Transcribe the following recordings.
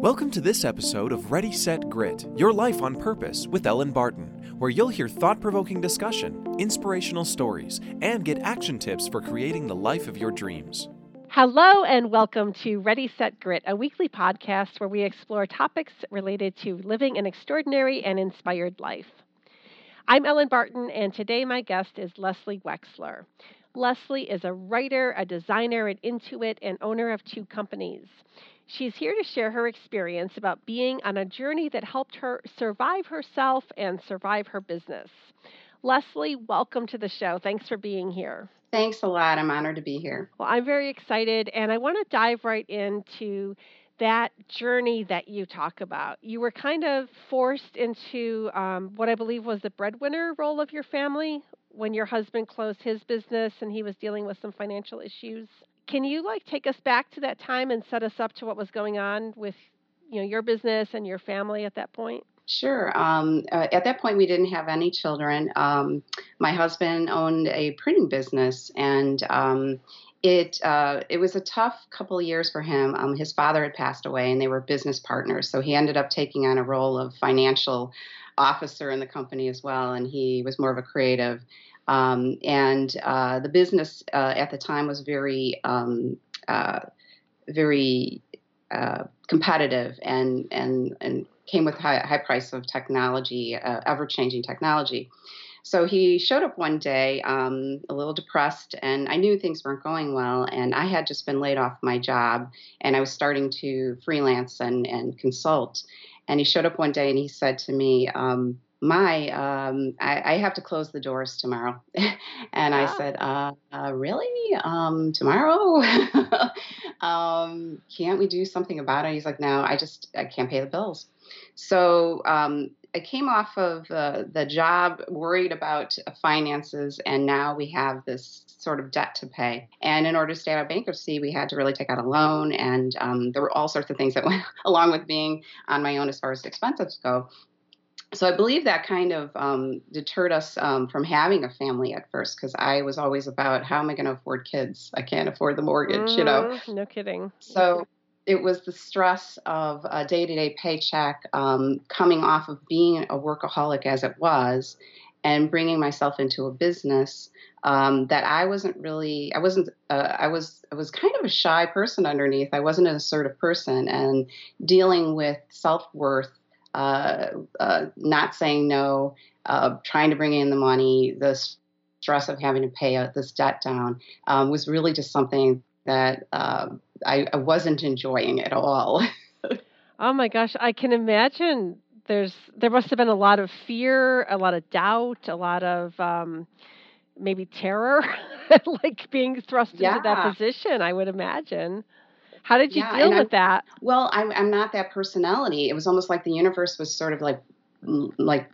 Welcome to this episode of Ready, Set, Grit Your Life on Purpose with Elin Barton, where you'll hear thought provoking discussion, inspirational stories, and get action tips for creating the life of your dreams. Hello, and welcome to Ready, Set, Grit, a weekly podcast where we explore topics related to living an extraordinary and inspired life. I'm Elin Barton, and today my guest is Lesley Wexler. Lesley is a writer, a designer at Intuit, and owner of two companies. She's here to share her experience about being on a journey that helped her survive herself and survive her business. Lesley, welcome to the show. Thanks for being here. Thanks a lot. I'm honored to be here. Well, I'm very excited, and I want to dive right into that journey that you talk about. You were kind of forced into um, what I believe was the breadwinner role of your family when your husband closed his business and he was dealing with some financial issues. Can you like take us back to that time and set us up to what was going on with you know your business and your family at that point? Sure. Um, uh, at that point, we didn't have any children. Um, my husband owned a printing business, and um, it uh, it was a tough couple of years for him. Um, his father had passed away, and they were business partners, so he ended up taking on a role of financial officer in the company as well, and he was more of a creative. Um, and uh, the business uh, at the time was very um, uh, very uh, competitive and and and came with high, high price of technology, uh, ever changing technology. So he showed up one day, um, a little depressed, and I knew things weren't going well. And I had just been laid off my job, and I was starting to freelance and and consult. And he showed up one day and he said to me, um, my um, I, I, have to close the doors tomorrow. And i said uh, uh, really? Um, tomorrow? Um, can't we do something about it? He's like no i just i can't pay the bills. So um, i came off of uh, the job worried about finances and now we have this sort of debt to pay. And in order to stay out of bankruptcy we had to really take out a loan and um, there were all sorts of things that went along with being on my own as far as expenses go so I believe that kind of um, deterred us um, from having a family at first because I was always about how am I going to afford kids? I can't afford the mortgage, mm, you know. Mm-hmm. No kidding. So it was the stress of a day-to-day paycheck um, coming off of being a workaholic as it was and bringing myself into a business um, that I wasn't really I wasn't uh, I was I was kind of a shy person underneath I wasn't an assertive person and dealing with self-worth uh, uh, not saying no, uh, trying to bring in the money, the stress of having to pay this debt down um, was really just something that um, I, I, wasn't enjoying at all. oh my gosh, I can imagine. There's there must have been a lot of fear, a lot of doubt, a lot of um, maybe terror, like being thrust yeah. into that position. I would imagine. How did you yeah, deal with that? Well, I'm, I'm not that personality. It was almost like the universe was sort of like, like,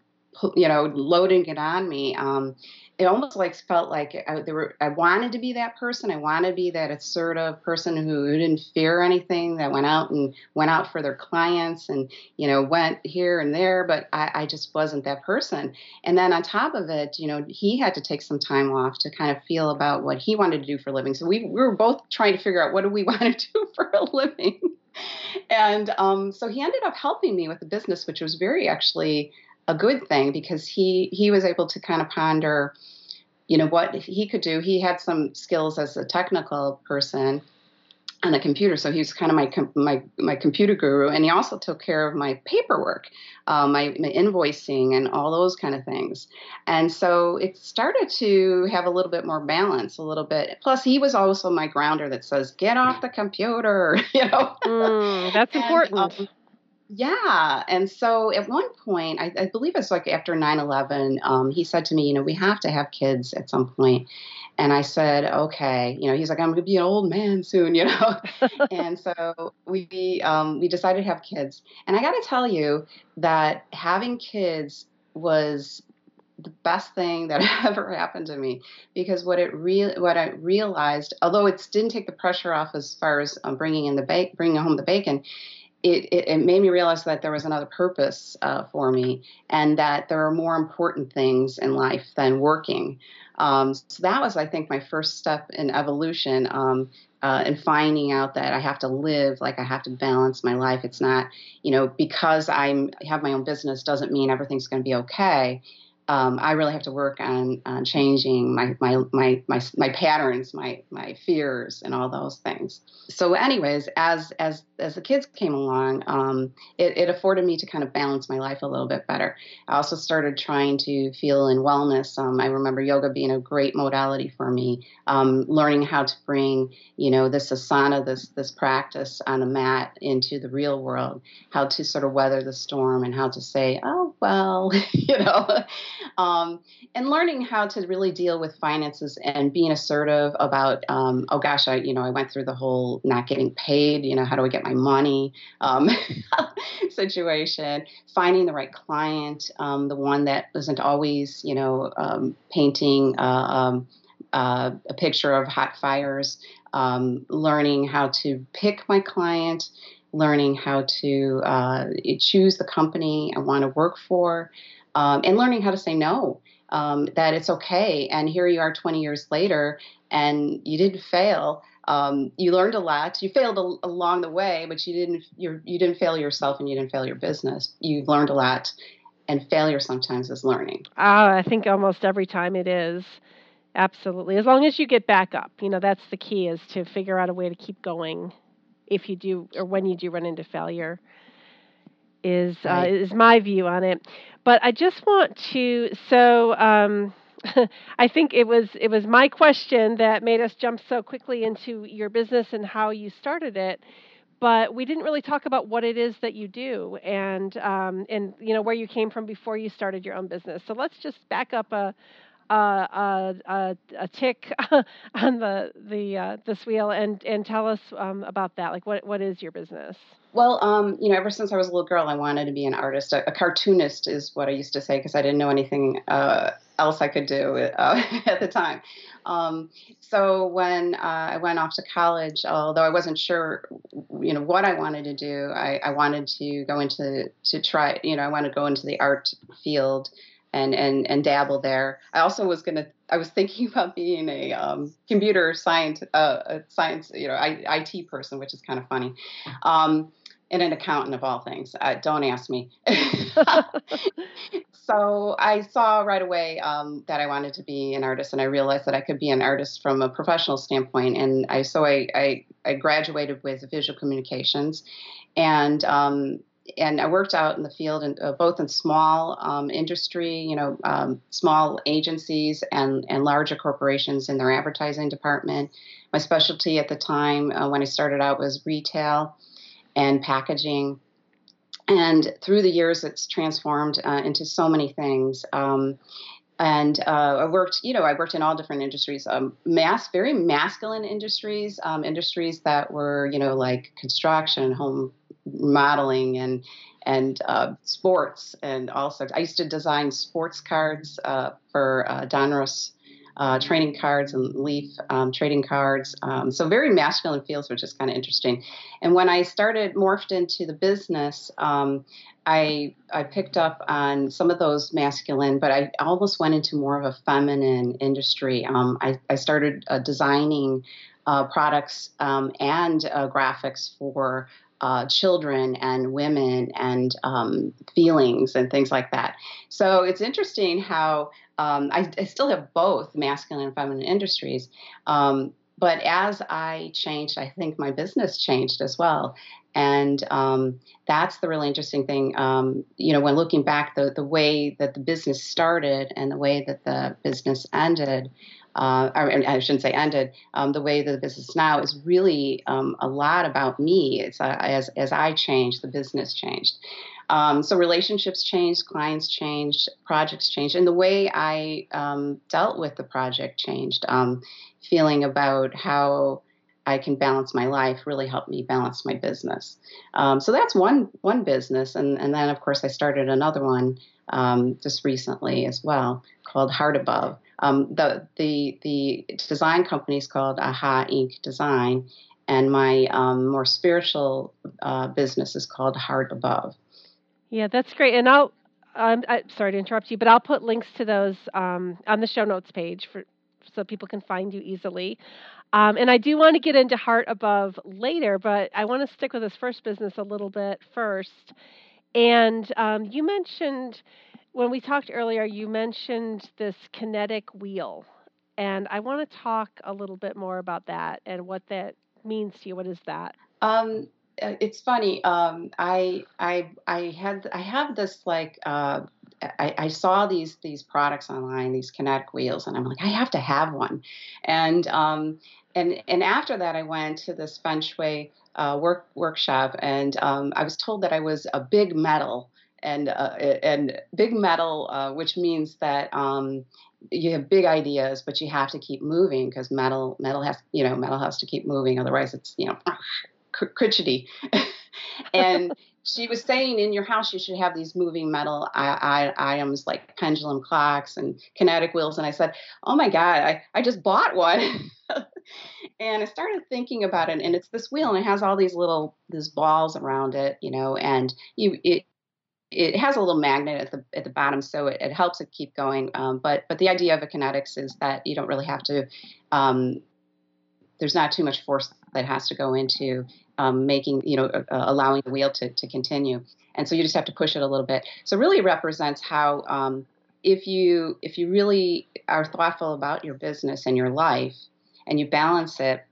you know, loading it on me. Um, it almost like felt like I, there were, I wanted to be that person. I wanted to be that assertive person who didn't fear anything, that went out and went out for their clients and, you know, went here and there, but I, I just wasn't that person. And then on top of it, you know, he had to take some time off to kind of feel about what he wanted to do for a living. So we, we were both trying to figure out what do we want to do for a living. and um, so he ended up helping me with the business, which was very actually a good thing because he he was able to kind of ponder you know what he could do. He had some skills as a technical person on the computer so he was kind of my my my computer guru and he also took care of my paperwork uh, my, my invoicing and all those kind of things. And so it started to have a little bit more balance a little bit. Plus he was also my grounder that says get off the computer you know? Mm, that's and, important. um, yeah. And so at one point, I, I believe it's like after 9 11, um, he said to me, you know, we have to have kids at some point. And I said, okay. You know, he's like, I'm going to be an old man soon, you know. and so we um, we decided to have kids. And I got to tell you that having kids was the best thing that ever happened to me because what it real what I realized, although it didn't take the pressure off as far as um, bringing in the ba- bringing home the bacon, it, it, it, made me realize that there was another purpose uh, for me and that there are more important things in life than working. Um, so that was, I think, my first step in evolution um, uh, and finding out that I have to live, like I have to balance my life. It's not, you know, because I have my own business doesn't mean everything's going to be okay um, I really have to work on, on changing my, my, my, my, my patterns, my, my fears, and all those things. So, anyways, as, as, as the kids came along, um, it, it afforded me to kind of balance my life a little bit better. I also started trying to feel in wellness. Um, I remember yoga being a great modality for me, um, learning how to bring, you know, this asana, this, this practice on a mat into the real world, how to sort of weather the storm and how to say, oh, well, you know um, and learning how to really deal with finances and being assertive about um, oh gosh i you know i went through the whole not getting paid you know how do i get my money um, situation finding the right client um, the one that isn't always you know um, painting uh, um, uh, a picture of hot fires learning how to pick my client learning how to uh, choose the company I want to work for, um, and learning how to say no. Um, that it's okay. And here you are 20 years later, and you didn't fail. Um, you learned a lot. You failed a, along the way, but you didn't. you you didn't fail yourself, and you didn't fail your business. You learned a lot, and failure sometimes is learning. Uh, I think almost every time it is. Absolutely. As long as you get back up, you know that's the key is to figure out a way to keep going. If you do, or when you do run into failure is uh, right. is my view on it. But I just want to so um, I think it was it was my question that made us jump so quickly into your business and how you started it. But we didn't really talk about what it is that you do and um, and you know where you came from before you started your own business. So let's just back up a a, a, a tick on the the uh, this wheel and and tell us um, about that. Like, what what is your business? Well, um, you know, ever since I was a little girl, I wanted to be an artist. A, a cartoonist is what I used to say because I didn't know anything uh, else I could do uh, at the time. Um, so when uh, I went off to college, although I wasn't sure, you know, what I wanted to do, I, I wanted to go into to try. You know, I wanted to go into the art field and and and dabble there. I also was gonna. I was thinking about being a um, computer science, uh, a science, you know, I, IT person, which is kind of funny, um, and an accountant of all things. Uh, don't ask me. so I saw right away um, that I wanted to be an artist, and I realized that I could be an artist from a professional standpoint. And I so I I, I graduated with visual communications, and um, and I worked out in the field, in, uh, both in small um, industry, you know, um, small agencies and and larger corporations in their advertising department. My specialty at the time uh, when I started out was retail and packaging, and through the years, it's transformed uh, into so many things. Um, and uh, I worked, you know, I worked in all different industries, um, mass, very masculine industries, um, industries that were, you know, like construction, home modeling, and and uh, sports, and also I used to design sports cards uh, for uh, Donruss uh, cards and Leaf um, trading cards. Um, so very masculine fields, which is kind of interesting. And when I started morphed into the business, um, I I picked up on some of those masculine, but I almost went into more of a feminine industry. Um, I, I started uh, designing uh, products um, and uh, graphics for uh, children and women and um, feelings and things like that. So it's interesting how um, I, I, still have both masculine and feminine industries. Um, but as I changed, I think my business changed as well. And um, that's the really interesting thing. Um, you know, when looking back, the, the way that the business started and the way that the business ended uh, I shouldn't say ended, um, the way the business now is really um, a lot about me. It's uh, as as I changed, the business changed. Um, so relationships changed, clients changed, projects changed, and the way I um, dealt with the project changed. Um, feeling about how I can balance my life really helped me balance my business. Um, so that's one one business, and and then of course I started another one just recently as well called Heart Above um, the the the design company is called Aha Inc. Design, and my um, more spiritual uh, business is called Heart Above. Yeah, that's great. And I'll, um, I, sorry to interrupt you, but I'll put links to those um, on the show notes page for so people can find you easily. Um, and I do want to get into Heart Above later, but I want to stick with this first business a little bit first. And um, you mentioned when we talked earlier, you mentioned this kinetic wheel. And I want to talk a little bit more about that and what that means to you. What is that? Um, uh, it's funny. Um, I I I had I have this like uh, I, I, saw these these products online, these kinetic wheels, and I'm like, I have to have one. And um, and and after that, I went to this feng shui uh, work workshop, and um, I was told that I was a big metal, and uh, and big metal, uh, which means that um, you have big ideas, but you have to keep moving because metal metal has you know metal has to keep moving, otherwise it's you know crotchety. and she was saying in your house you should have these moving metal I- I- items like pendulum clocks and kinetic wheels. And I said, oh my God, I, I just bought one. and I started thinking about it, and it's this wheel, and it has all these little these balls around it, you know, and you it it has a little magnet at the at the bottom, so it, it helps it keep going. Um, but but the idea of a kinetics is that you don't really have to. Um, there's not too much force that has to go into um, making you know uh, allowing the wheel to to continue, and so you just have to push it a little bit. So really represents how um, if you if you really are thoughtful about your business and your life, and you balance it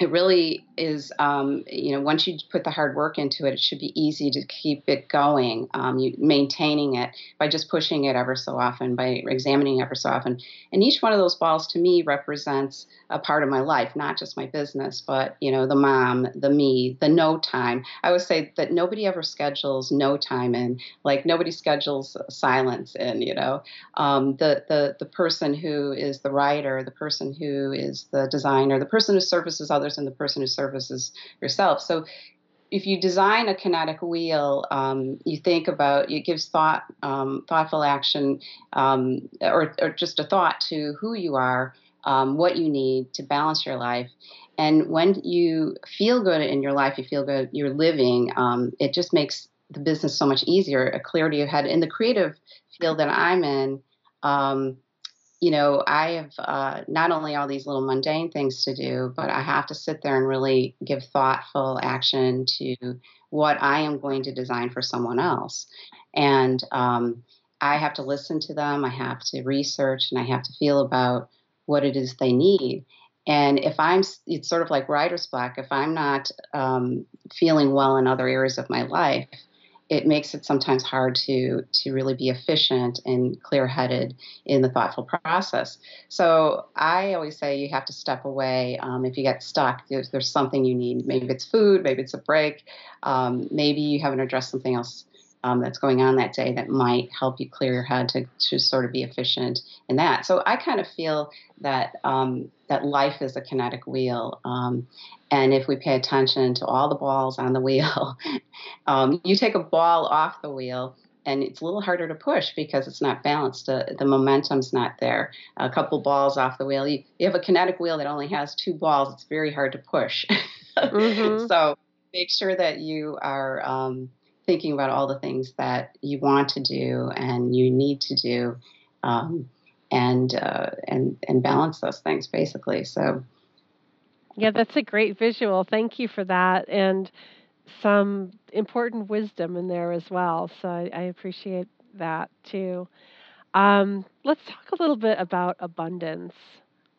it really is, um, you know, once you put the hard work into it, it should be easy to keep it going, um, you, maintaining it by just pushing it ever so often, by examining ever so often. And each one of those balls to me represents a part of my life, not just my business, but, you know, the mom, the me, the no time. I would say that nobody ever schedules no time in, like nobody schedules silence in, you know, um, the, the, the person who is the writer, the person who is the designer, the person who services others others and the person who services yourself. So if you design a kinetic wheel, um, you think about it gives thought, um, thoughtful action, um, or, or, just a thought to who you are, um, what you need to balance your life. And when you feel good in your life, you feel good, you're living. Um, it just makes the business so much easier, a clarity of head. In the creative field that I'm in, um, you know, I have uh, not only all these little mundane things to do, but I have to sit there and really give thoughtful action to what I am going to design for someone else. And um, I have to listen to them, I have to research, and I have to feel about what it is they need. And if I'm, it's sort of like writer's block, if I'm not um, feeling well in other areas of my life, it makes it sometimes hard to to really be efficient and clear-headed in the thoughtful process. So I always say you have to step away um, if you get stuck. There's, there's, something you need. Maybe it's food. Maybe it's a break. Um, maybe you haven't addressed something else um, that's going on that day that might help you clear your head to, to sort of be efficient in that. So I kind of feel that um, that life is a kinetic wheel, um, and if we pay attention to all the balls on the wheel, um, you take a ball off the wheel. And it's a little harder to push because it's not balanced. Uh, the momentum's not there. A couple balls off the wheel. You, you have a kinetic wheel that only has two balls. It's very hard to push. mm-hmm. So make sure that you are um, thinking about all the things that you want to do and you need to do, um, and uh, and and balance those things basically. So, yeah, that's a great visual. Thank you for that, and some important wisdom in there as well. So I, I appreciate that too. Um, let's talk a little bit about abundance.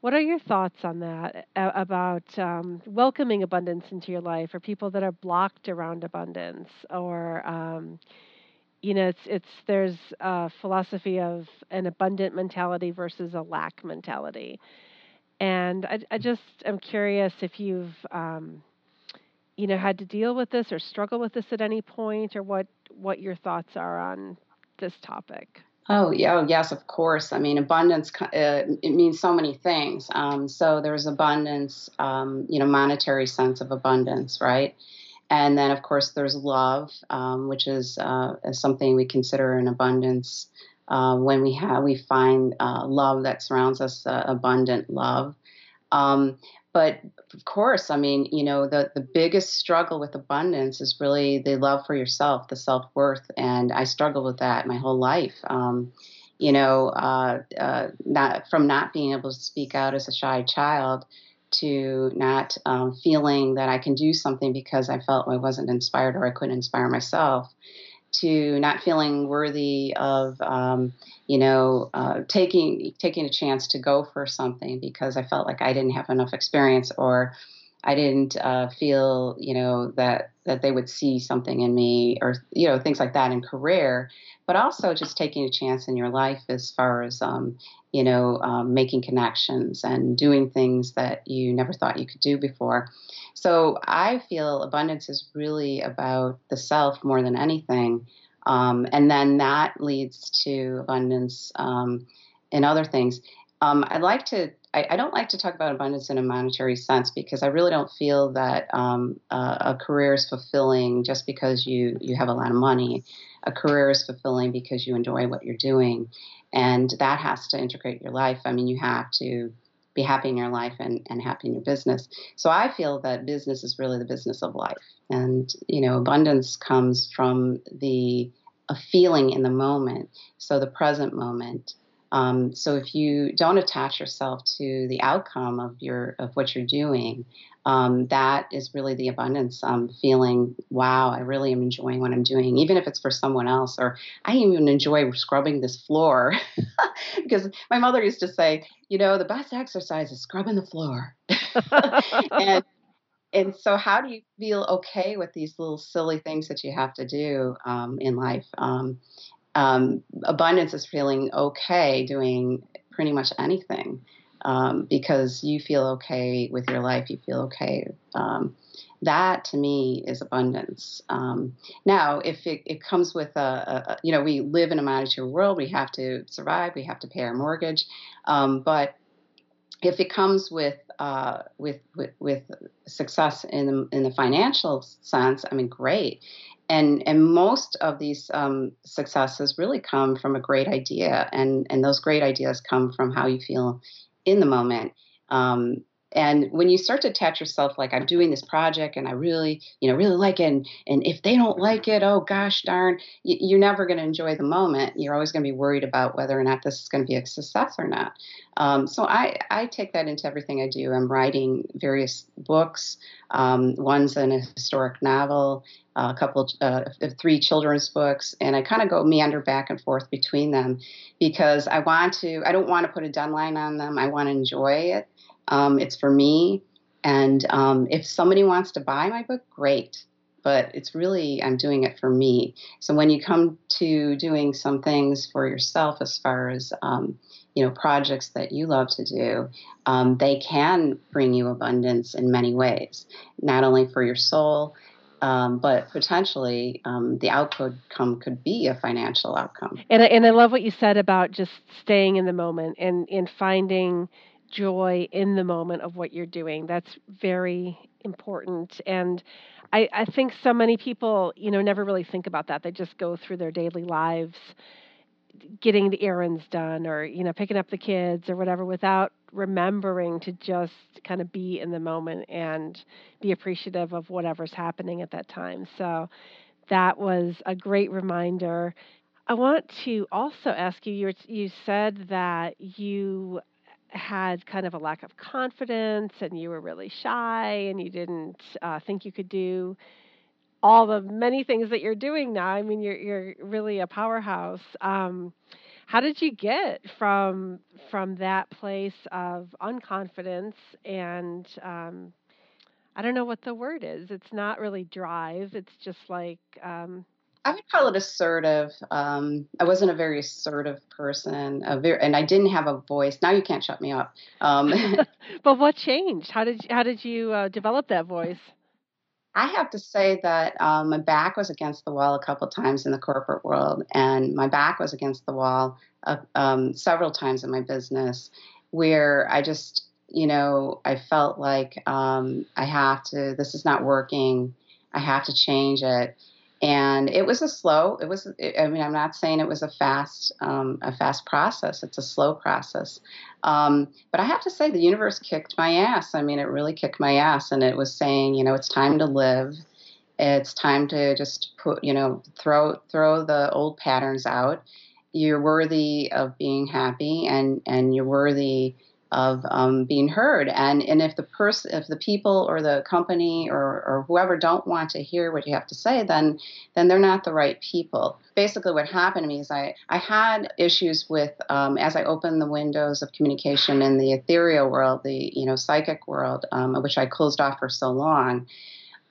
What are your thoughts on that about um, welcoming abundance into your life, or people that are blocked around abundance, or um, you know, it's it's there's a philosophy of an abundant mentality versus a lack mentality, and I, I just am curious if you've um, you know had to deal with this or struggle with this at any point, or what what your thoughts are on this topic. Oh, yeah, oh, yes, of course. I mean, abundance, uh, it means so many things. Um, so there's abundance, um, you know, monetary sense of abundance, right? And then, of course, there's love, um, which is, uh, something we consider an abundance uh, when we have we find uh, love that surrounds us, uh, abundant love. Um, but of course, I mean, you know, the, the biggest struggle with abundance is really the love for yourself, the self worth. And I struggled with that my whole life. Um, you know, uh, uh, not from not being able to speak out as a shy child to not um, feeling that I can do something because I felt I wasn't inspired or I couldn't inspire myself to not feeling worthy of um, you know uh, taking taking a chance to go for something because I felt like I didn't have enough experience or I didn't uh, feel you know that that they would see something in me or you know things like that in career but also just taking a chance in your life as far as um, you know um, making connections and doing things that you never thought you could do before so I feel abundance is really about the self more than anything. Um, and then that leads to abundance um, in other things. Um, I like to. I, I, don't like to talk about abundance in a monetary sense because I really don't feel that um, uh, a career is fulfilling just because you you have a lot of money. A career is fulfilling because you enjoy what you're doing, and that has to integrate your life. I mean, you have to be happy in your life and, and happy in your business. So I feel that business is really the business of life. And, you know, abundance comes from the a feeling in the moment. So the present moment. Um, so if you don't attach yourself to the outcome of your of what you're doing, um, that is really the abundance. I'm feeling, wow, I really am enjoying what I'm doing, even if it's for someone else, or I even enjoy scrubbing this floor because my mother used to say, you know, the best exercise is scrubbing the floor. and and so, how do you feel okay with these little silly things that you have to do um, in life? Um, um, abundance is feeling okay doing pretty much anything um, because you feel okay with your life, you feel okay. Um, that to me is abundance. Um, now, if it, it comes with a, a, you know, we live in a monetary world, we have to survive, we have to pay our mortgage, um, but if it comes with uh, with, with, with success in the, in the financial sense, I mean, great. And and most of these um, successes really come from a great idea, and and those great ideas come from how you feel in the moment. Um, and when you start to attach yourself, like I'm doing this project and I really, you know, really like it, and, and if they don't like it, oh gosh darn, you, are never going to enjoy the moment. You're always going to be worried about whether or not this is going to be a success or not. Um, so I, I take that into everything I do. I'm writing various books. Um, one's an historic novel, a couple, uh, three children's books, and I kind of go meander back and forth between them because I want to. I don't want to put a deadline on them. I want to enjoy it. Um, it's for me. And um, if somebody wants to buy my book, great. But it's really, I'm doing it for me. So when you come to doing some things for yourself, as far as, um, you know, projects that you love to do, um, they can bring you abundance in many ways, not only for your soul, um, but potentially um, the outcome could be a financial outcome. And I, and I love what you said about just staying in the moment and, and finding joy in the moment of what you're doing. That's very important. And I, I think so many people, you know, never really think about that. They just go through their daily lives getting the errands done or, you know, picking up the kids or whatever without remembering to just kind of be in the moment and be appreciative of whatever's happening at that time. So that was a great reminder. I want to also ask you you, you said that you had kind of a lack of confidence and you were really shy and you didn't uh, think you could do all the many things that you're doing now. I mean, you're you're really a powerhouse. Um, how did you get from from that place of unconfidence and um, I don't know what the word is. It's not really drive. It's just like um, I would call it assertive. Um, I wasn't a very assertive person, very, and I didn't have a voice. Now you can't shut me up. Um, but what changed? How did how did you uh, develop that voice? I have to say that um, my back was against the wall a couple times in the corporate world, and my back was against the wall uh, um, several times in my business, where I just, you know, I felt like um, I have to. This is not working. I have to change it and it was a slow it was i mean i'm not saying it was a fast um, a fast process it's a slow process. Um, but i have to say the universe kicked my ass. I mean it really kicked my ass and it was saying you know it's time to live. It's time to just put you know throw throw the old patterns out. You're worthy of being happy and and you're worthy of um, being heard. And and if the person, if the people or the company or, or whoever don't want to hear what you have to say, then then they're not the right people. Basically, what happened to me is I I had issues with um, as I opened the windows of communication in the ethereal world, the you know psychic world, um, which I closed off for so long.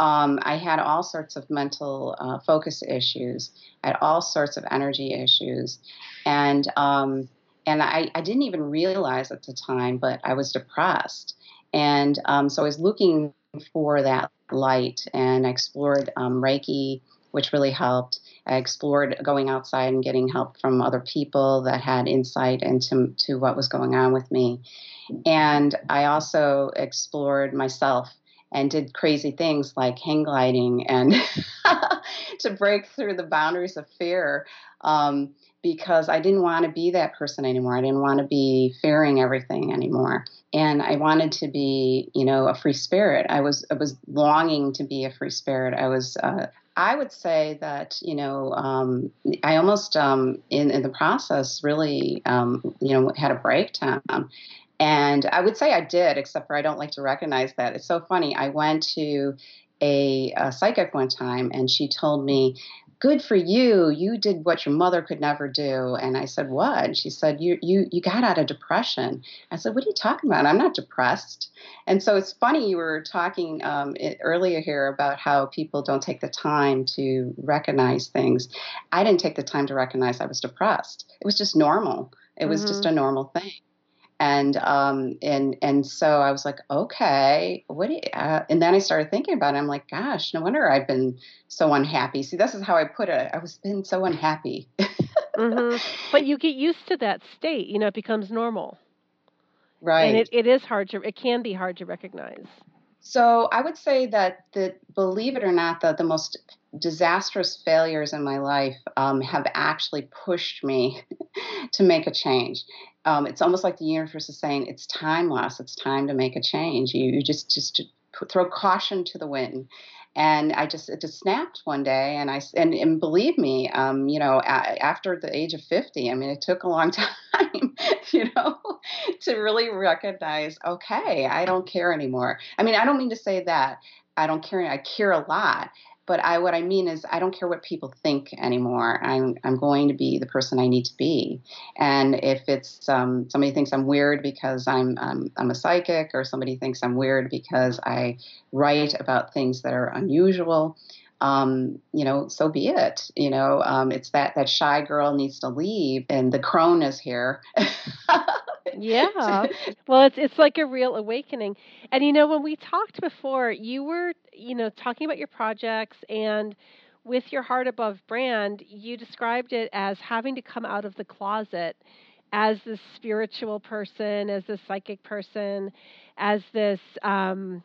Um, I had all sorts of mental uh, focus issues. I had all sorts of energy issues, and um, and I, I didn't even realize at the time, but I was depressed. And um, so I was looking for that light and I explored um, Reiki, which really helped. I explored going outside and getting help from other people that had insight into to what was going on with me. And I also explored myself and did crazy things like hang gliding and to break through the boundaries of fear. Um, because I didn't want to be that person anymore. I didn't want to be fearing everything anymore. And I wanted to be, you know, a free spirit. I was I was longing to be a free spirit. I was uh, I would say that you know um, I almost um, in in the process really um, you know had a breakdown, and I would say I did, except for I don't like to recognize that. It's so funny. I went to a, a psychic one time, and she told me good for you. You did what your mother could never do. And I said, what? And she said, you, you, you got out of depression. I said, what are you talking about? I'm not depressed. And so it's funny you were talking um, earlier here about how people don't take the time to recognize things. I didn't take the time to recognize I was depressed. It was just normal. It was mm-hmm. just a normal thing and um and and so I was like, okay, what? Do You, uh, and then I started thinking about it. I'm like, gosh, no wonder I've been so unhappy. See, this is how I put it. I was been so unhappy. mm-hmm. But you get used to that state. You know, it becomes normal. Right. And it, it is hard to. It can be hard to recognize. So I would say that the believe it or not, that the most disastrous failures in my life um, have actually pushed me to make a change um, it's almost like the universe is saying it's time loss. It's time to make a change. You, you just just throw caution to the wind. And I just it just snapped one day, and I and, and believe me, um, you know, after the age of fifty, I mean, it took a long time, you know, to really recognize, okay, I don't care anymore. I mean, I don't mean to say that I don't care. I care a lot, but I what I mean is I don't care what people think anymore. I'm I'm going to be the person I need to be. And if it's um, somebody thinks I'm weird because I'm, I'm I'm a psychic, or somebody thinks I'm weird because I write about things that are unusual, um, you know, so be it. You know, um, it's that that shy girl needs to leave, and the crone is here. yeah. Well, it's it's like a real awakening. And you know, when we talked before, you were, you know, talking about your projects and with your heart above brand, you described it as having to come out of the closet as this spiritual person, as this psychic person, as this um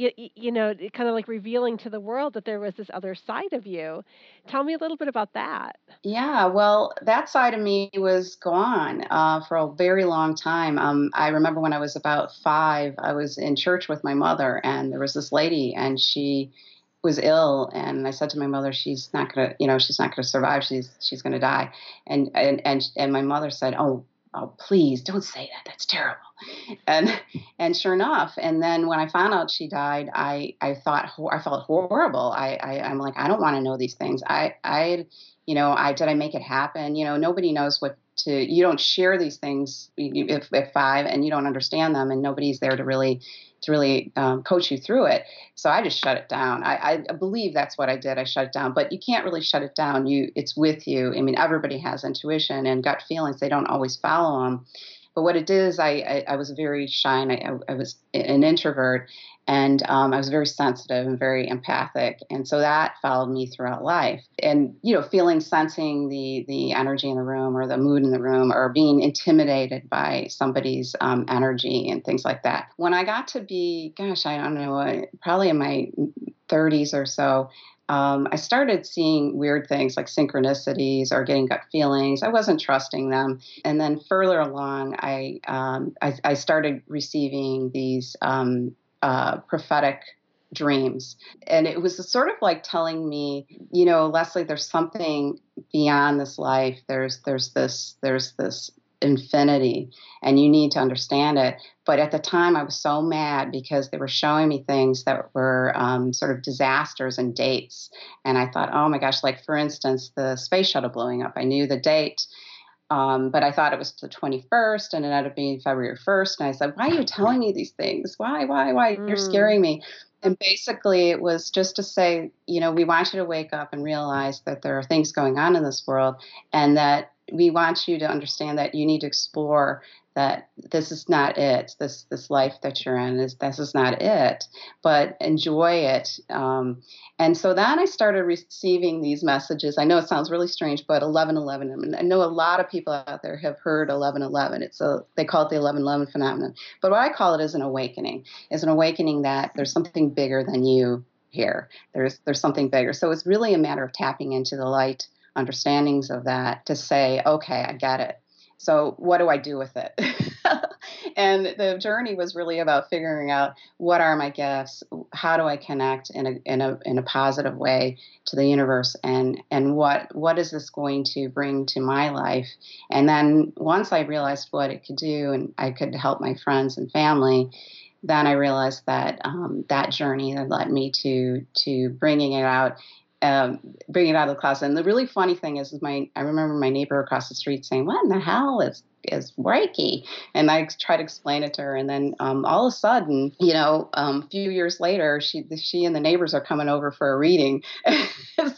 you, you know, kind of like revealing to the world that there was this other side of you. Tell me a little bit about that. Yeah, well, that side of me was gone uh, for a very long time. Um, I remember when I was about five, I was in church with my mother, and there was this lady, and she was ill and I said to my mother she's not going to you know she's not going to survive she's she's going to die and and and and my mother said oh oh please don't say that that's terrible. And and sure enough and then when i found out she died i i thought i felt horrible. I, I i'm like i don't want to know these things. I i you know i did i make it happen? You know nobody knows what to you don't share these things if at five and you don't understand them and nobody's there to really to really um, coach you through it. So I just shut it down. I, I, believe that's what I did. I shut it down. But you can't really shut it down. You, it's with you. I mean, everybody has intuition and gut feelings. They don't always follow them. But what it did is I, I, I was very shy and I, I was an introvert, and um, I was very sensitive and very empathic, and so that followed me throughout life. And you know, feeling, sensing the the energy in the room or the mood in the room, or being intimidated by somebody's um, energy and things like that. When I got to be, gosh, I don't know, probably in my 30s or so, um, I started seeing weird things like synchronicities or getting gut feelings. I wasn't trusting them. And then further along, I, um, I, I, started receiving these um, uh, prophetic dreams. And it was sort of like telling me, you know, Lesley, there's something beyond this life. There's there's this there's this infinity and you need to understand it. But at the time, I was so mad because they were showing me things that were um, sort of disasters and dates. And I thought, oh my gosh, like for instance, the space shuttle blowing up. I knew the date. Um, but I thought it was the 21st and it ended up being February 1st. And I said, Why are you telling me these things? Why, why, why? Mm. You're scaring me. And basically, it was just to say, you know, we want you to wake up and realize that there are things going on in this world and that we want you to understand that you need to explore that this is not it. This this life that you're in is this is not it. But enjoy it. Um, and so then I started receiving these messages. I know it sounds really strange, but 1111. I, I know a lot of people out there have heard 1111. It's a they call it the 1111 phenomenon. But what I call it is an awakening. Is an awakening that there's something bigger than you here. There's there's something bigger. So it's really a matter of tapping into the light understandings of that to say, okay, I get it. So what do I do with it? and the journey was really about figuring out what are my gifts, how do I connect in a in a in a positive way to the universe, and and what what is this going to bring to my life? And then once I realized what it could do, and I could help my friends and family, then I realized that um, that journey that led me to to bringing it out um, bring it out of the closet. And the really funny thing is, is my I remember my neighbor across the street saying, "What in the hell is is Reiki?" And I tried to explain it to her, and then um, all of a sudden, you know, um, a few years later, she she and the neighbors are coming over for a reading. so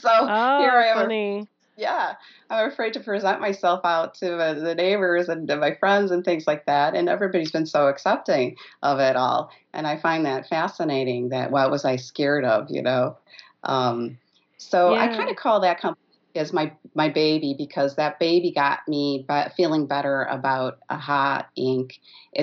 oh, here I am. Funny. Yeah, I'm afraid to present myself out to uh, the neighbors and to my friends and things like that. And everybody's been so accepting of it all, and I find that fascinating. That what was I scared of? You know. Um, so yeah. I kind of call that company as my my baby because that baby got me feeling better about Aha Inc.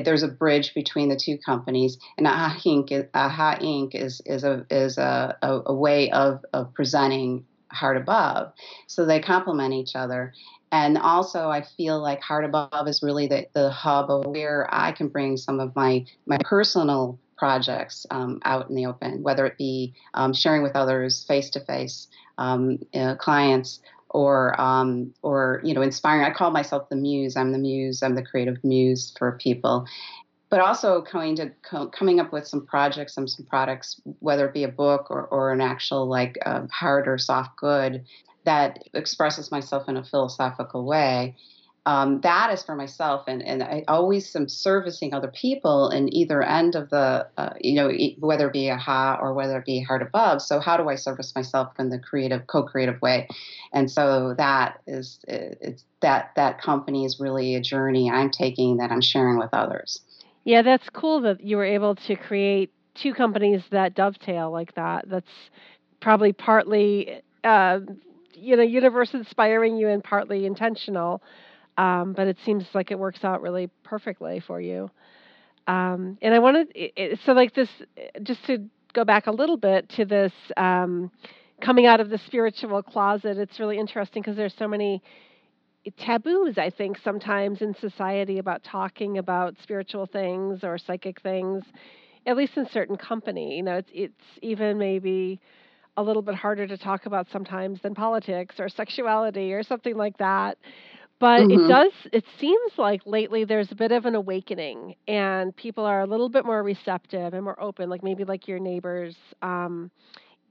There's a bridge between the two companies, and Aha Inc. Is, Aha Inc. is is a is a, a, a way of of presenting Heart Above, so they complement each other. And also, I feel like Heart Above is really the, the hub of where I can bring some of my my personal projects um, out in the open, whether it be um, sharing with others face to face clients or um, or you know inspiring. I call myself the muse. I'm the muse. I'm the creative muse for people. But also coming to coming up with some projects and some products, whether it be a book or, or an actual like uh, hard or soft good that expresses myself in a philosophical way um, that is for myself and, and i always am servicing other people in either end of the uh, you know whether it be aha or whether it be heart above. So how do i service myself in the creative co-creative way? And so that is it's that that company is really a journey i'm taking that i'm sharing with others. Yeah that's cool that you were able to create two companies that dovetail like that. That's probably partly uh, you know universe inspiring you and partly intentional um, but it seems like it works out really perfectly for you. Um, and I wanted it, so like this just to go back a little bit to this um, coming out of the spiritual closet. It's really interesting because there's so many taboos I think sometimes in society about talking about spiritual things or psychic things, at least in certain company. You know, it's it's even maybe a little bit harder to talk about sometimes than politics or sexuality or something like that. But mm-hmm. it does, it seems like lately there's a bit of an awakening and people are a little bit more receptive and more open, like maybe like your neighbors, um,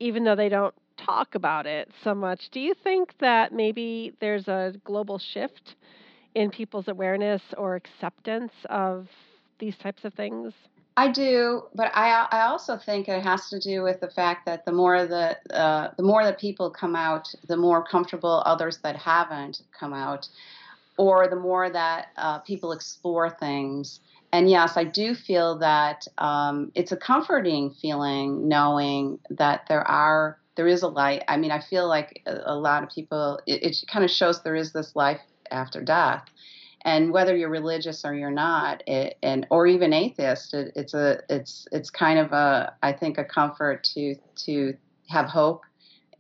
even though they don't talk about it so much. Do you think that maybe there's a global shift in people's awareness or acceptance of these types of things? I do, but I I also think it has to do with the fact that the more that uh, the more that people come out, the more comfortable others that haven't come out, or the more that uh, people explore things. And yes, I do feel that um, it's a comforting feeling knowing that there are there is a light. I mean, I feel like a, lot of people it, it kind of shows there is this life after death and whether you're religious or you're not it, and or even atheist it, it's a it's it's kind of a i think a comfort to to have hope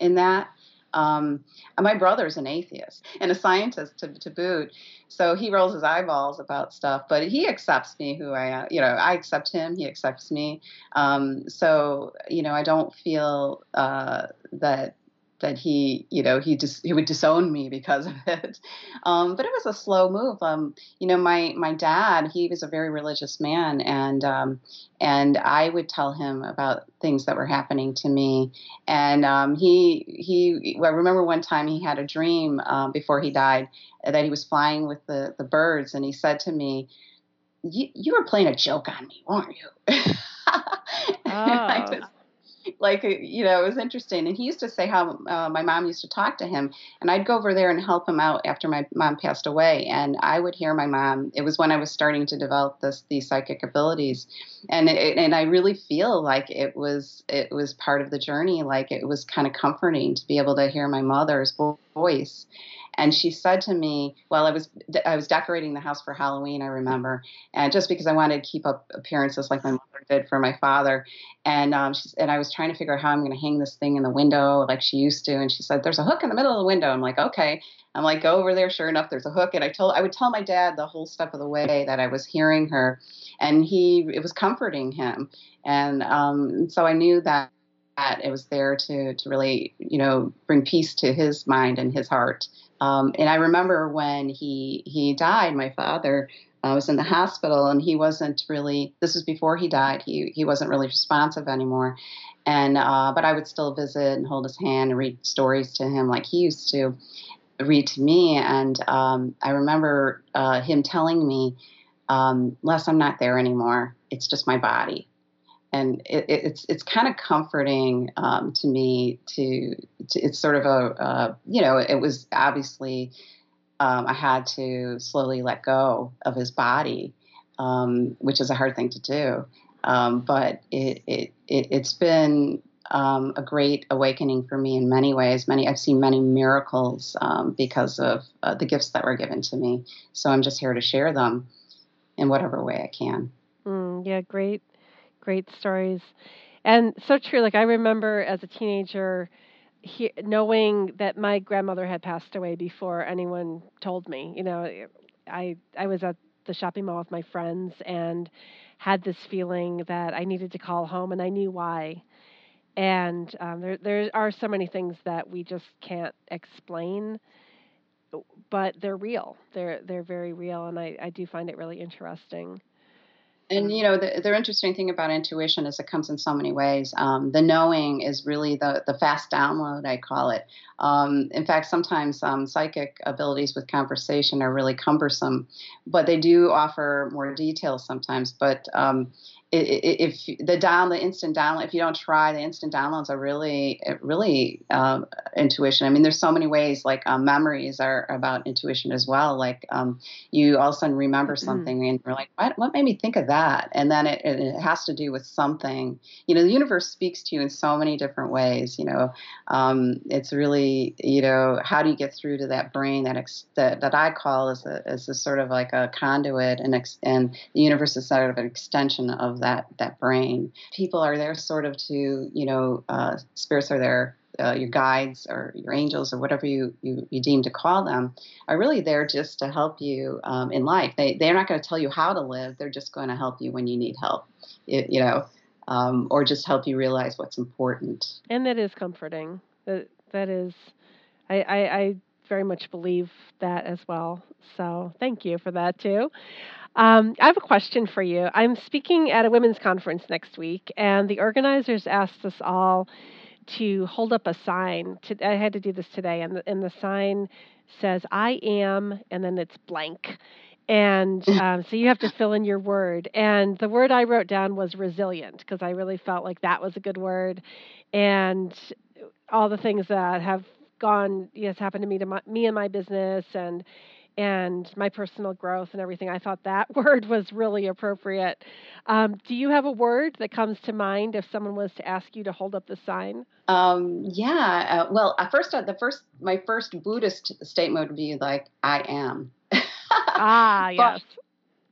in that. Um, my brother's an atheist and a scientist to, to boot, so he rolls his eyeballs about stuff, but he accepts me who I am. You know, I accept him, he accepts me. Um, so you know, I don't feel uh, that that he, you know, he just he would disown me because of it. Um, but it was a slow move. Um, you know, my my dad, he was a very religious man, and um, and I would tell him about things that were happening to me. And um, he he, I remember one time he had a dream um, before he died that he was flying with the the birds, and he said to me, "You, you were playing a joke on me, weren't you?" oh like uh, you know it was interesting. And he used to say how uh, my mom used to talk to him and i'd go over there and help him out after my mom passed away. And i would hear my mom it was when i was starting to develop this these psychic abilities. And it, and i really feel like it was it was part of the journey. Like it was kind of comforting to be able to hear my mother's voice and she said to me, well, I was I was decorating the house for Halloween, I remember, and just because I wanted to keep up appearances like my mother did for my father, and um, she, and I was trying to figure out how I'm going to hang this thing in the window like she used to, and she said, "There's a hook in the middle of the window." I'm like, okay. I'm like, go over there. Sure enough, there's a hook, and I told I would tell my dad the whole step of the way that I was hearing her, and he it was comforting him, and um, so I knew that that it was there to to really you know bring peace to his mind and his heart um, and I remember when he he died, my father uh, was in the hospital, and he wasn't really. This was before he died. He he wasn't really responsive anymore, and uh, but I would still visit and hold his hand and read stories to him like he used to read to me. And um, I remember uh, him telling me, um, "Les, I'm not there anymore. It's just my body." And it, it's it's kind of comforting um, to me to, to, it's sort of a uh, you know it was obviously um, I had to slowly let go of his body, um, which is a hard thing to do, um, but it, it, it has been um, a great awakening for me in many ways. Many I've seen many miracles um, because of uh, the gifts that were given to me. So I'm just here to share them in whatever way I can. Mm, yeah, great great stories. And so true. Like I remember as a teenager, he, knowing that my grandmother had passed away before anyone told me. You know, I I was at the shopping mall with my friends and had this feeling that I needed to call home, and I knew why. And um, there there are so many things that we just can't explain, but they're real. They're they're very real, and I I do find it really interesting. And you know, the, the interesting thing about intuition is it comes in so many ways. Um, the knowing is really the the fast download, I call it. Um, in fact, sometimes um, psychic abilities with conversation are really cumbersome, but they do offer more details sometimes. But um, if the down the instant download if you don't try the instant downloads are really really um, intuition. I mean there's so many ways like um, memories are about intuition as well. Like um, you all of a sudden remember mm-hmm. something and you're like what, what made me think of that? And then it, it, has to do with something. You know the universe speaks to you in so many different ways you know. Um, it's really you know how do you get through to that brain that ex- that, that i call as a, as a sort of like a conduit and ex- and the universe is sort of an extension of that that that brain. People are there sort of to you know uh, spirits are there. Uh, your guides or your angels or whatever you, you, you, deem to call them are really there just to help you um, in life. They, they're not going to tell you how to live. They're just going to help you when you need help, it, you know, um, or just help you realize what's important. And that is comforting. That, that is, I, I, I very much believe that as well. So thank you for that too. Um, I have a question for you. I'm speaking at a women's conference next week, and the organizers asked us all to hold up a sign. To, I had to do this today, and the, and the sign says "I am," and then it's blank. And um, so you have to fill in your word. And the word I wrote down was resilient because I really felt like that was a good word. And all the things that have gone, yes, happened to me to my, me and my business, and and my personal growth and everything. I thought that word was really appropriate. Um, do you have a word that comes to mind if someone was to ask you to hold up the sign? Um, yeah. Uh, well, at first, uh, the first, my first Buddhist statement would be like, "I am." ah, yes.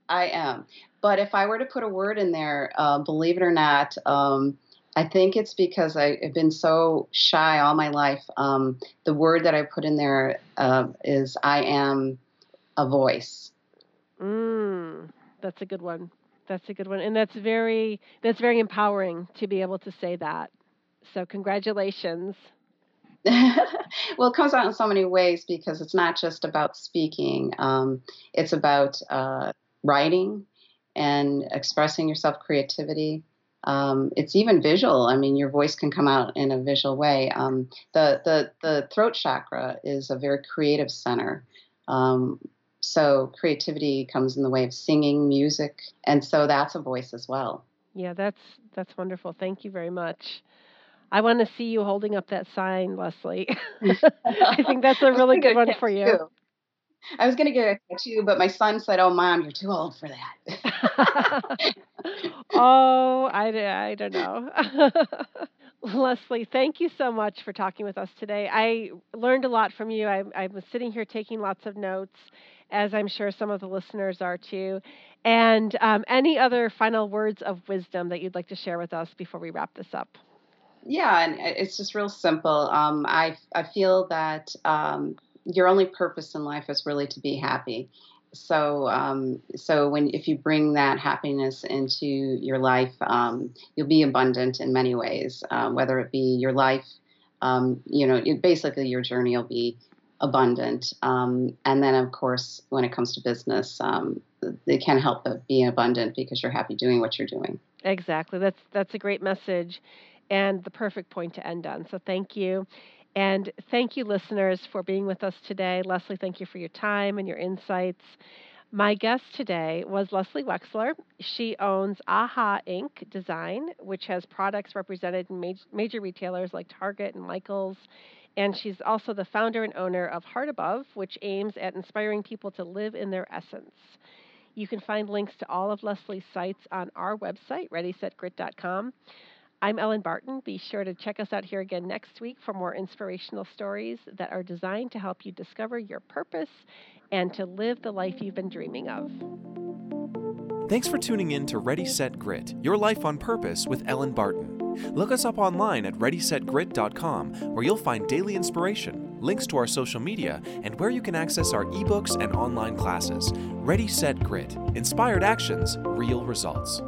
I am. But if I were to put a word in there, uh, believe it or not, um, I think it's because I, have been so shy all my life. Um, the word that I put in there uh, is I am a voice. Mm, that's a good one. That's a good one, and that's very that's very empowering to be able to say that. So congratulations. well, it comes out in so many ways because it's not just about speaking. Um, it's about uh, writing and expressing yourself, creativity. Um, it's even visual. I mean, your voice can come out in a visual way. Um, the the the throat chakra is a very creative center. Um, so creativity comes in the way of singing, music, and so that's a voice as well. Yeah, that's that's wonderful. Thank you very much. I want to see you holding up that sign, Lesley. I think that's a really good one for you. I was going to get a tattoo, but my son said, "Oh, mom, you're too old for that." oh, I, I don't know. Lesley, thank you so much for talking with us today. I learned a lot from you. I, I was sitting here taking lots of notes, as I'm sure some of the listeners are too. And um, any other final words of wisdom that you'd like to share with us before we wrap this up? Yeah, and it's just real simple. Um, I I feel that um, your only purpose in life is really to be happy. So um, so when if you bring that happiness into your life, um, you'll be abundant in many ways. Uh, whether it be your life, um, you know, it, basically your journey will be abundant. Um, and then of course, when it comes to business, they can't help but be abundant because you're happy doing what you're doing. Exactly. That's that's a great message and the perfect point to end on. So thank you. And thank you, listeners, for being with us today. Lesley, thank you for your time and your insights. My guest today was Lesley Wexler. She owns Aha Inc. Design, which has products represented in major retailers like Target and Michaels. And she's also the founder and owner of Heart Above, which aims at inspiring people to live in their essence. You can find links to all of Lesley's sites on our website, readysetgrit.com. I'm Elin Barton. Be sure to check us out here again next week for more inspirational stories that are designed to help you discover your purpose and to live the life you've been dreaming of. Thanks for tuning in to Ready Set Grit, Your Life on Purpose with Elin Barton. Look us up online at ReadySetGrit.com, where you'll find daily inspiration, links to our social media, and where you can access our ebooks and online classes. Ready Set Grit Inspired Actions, Real Results.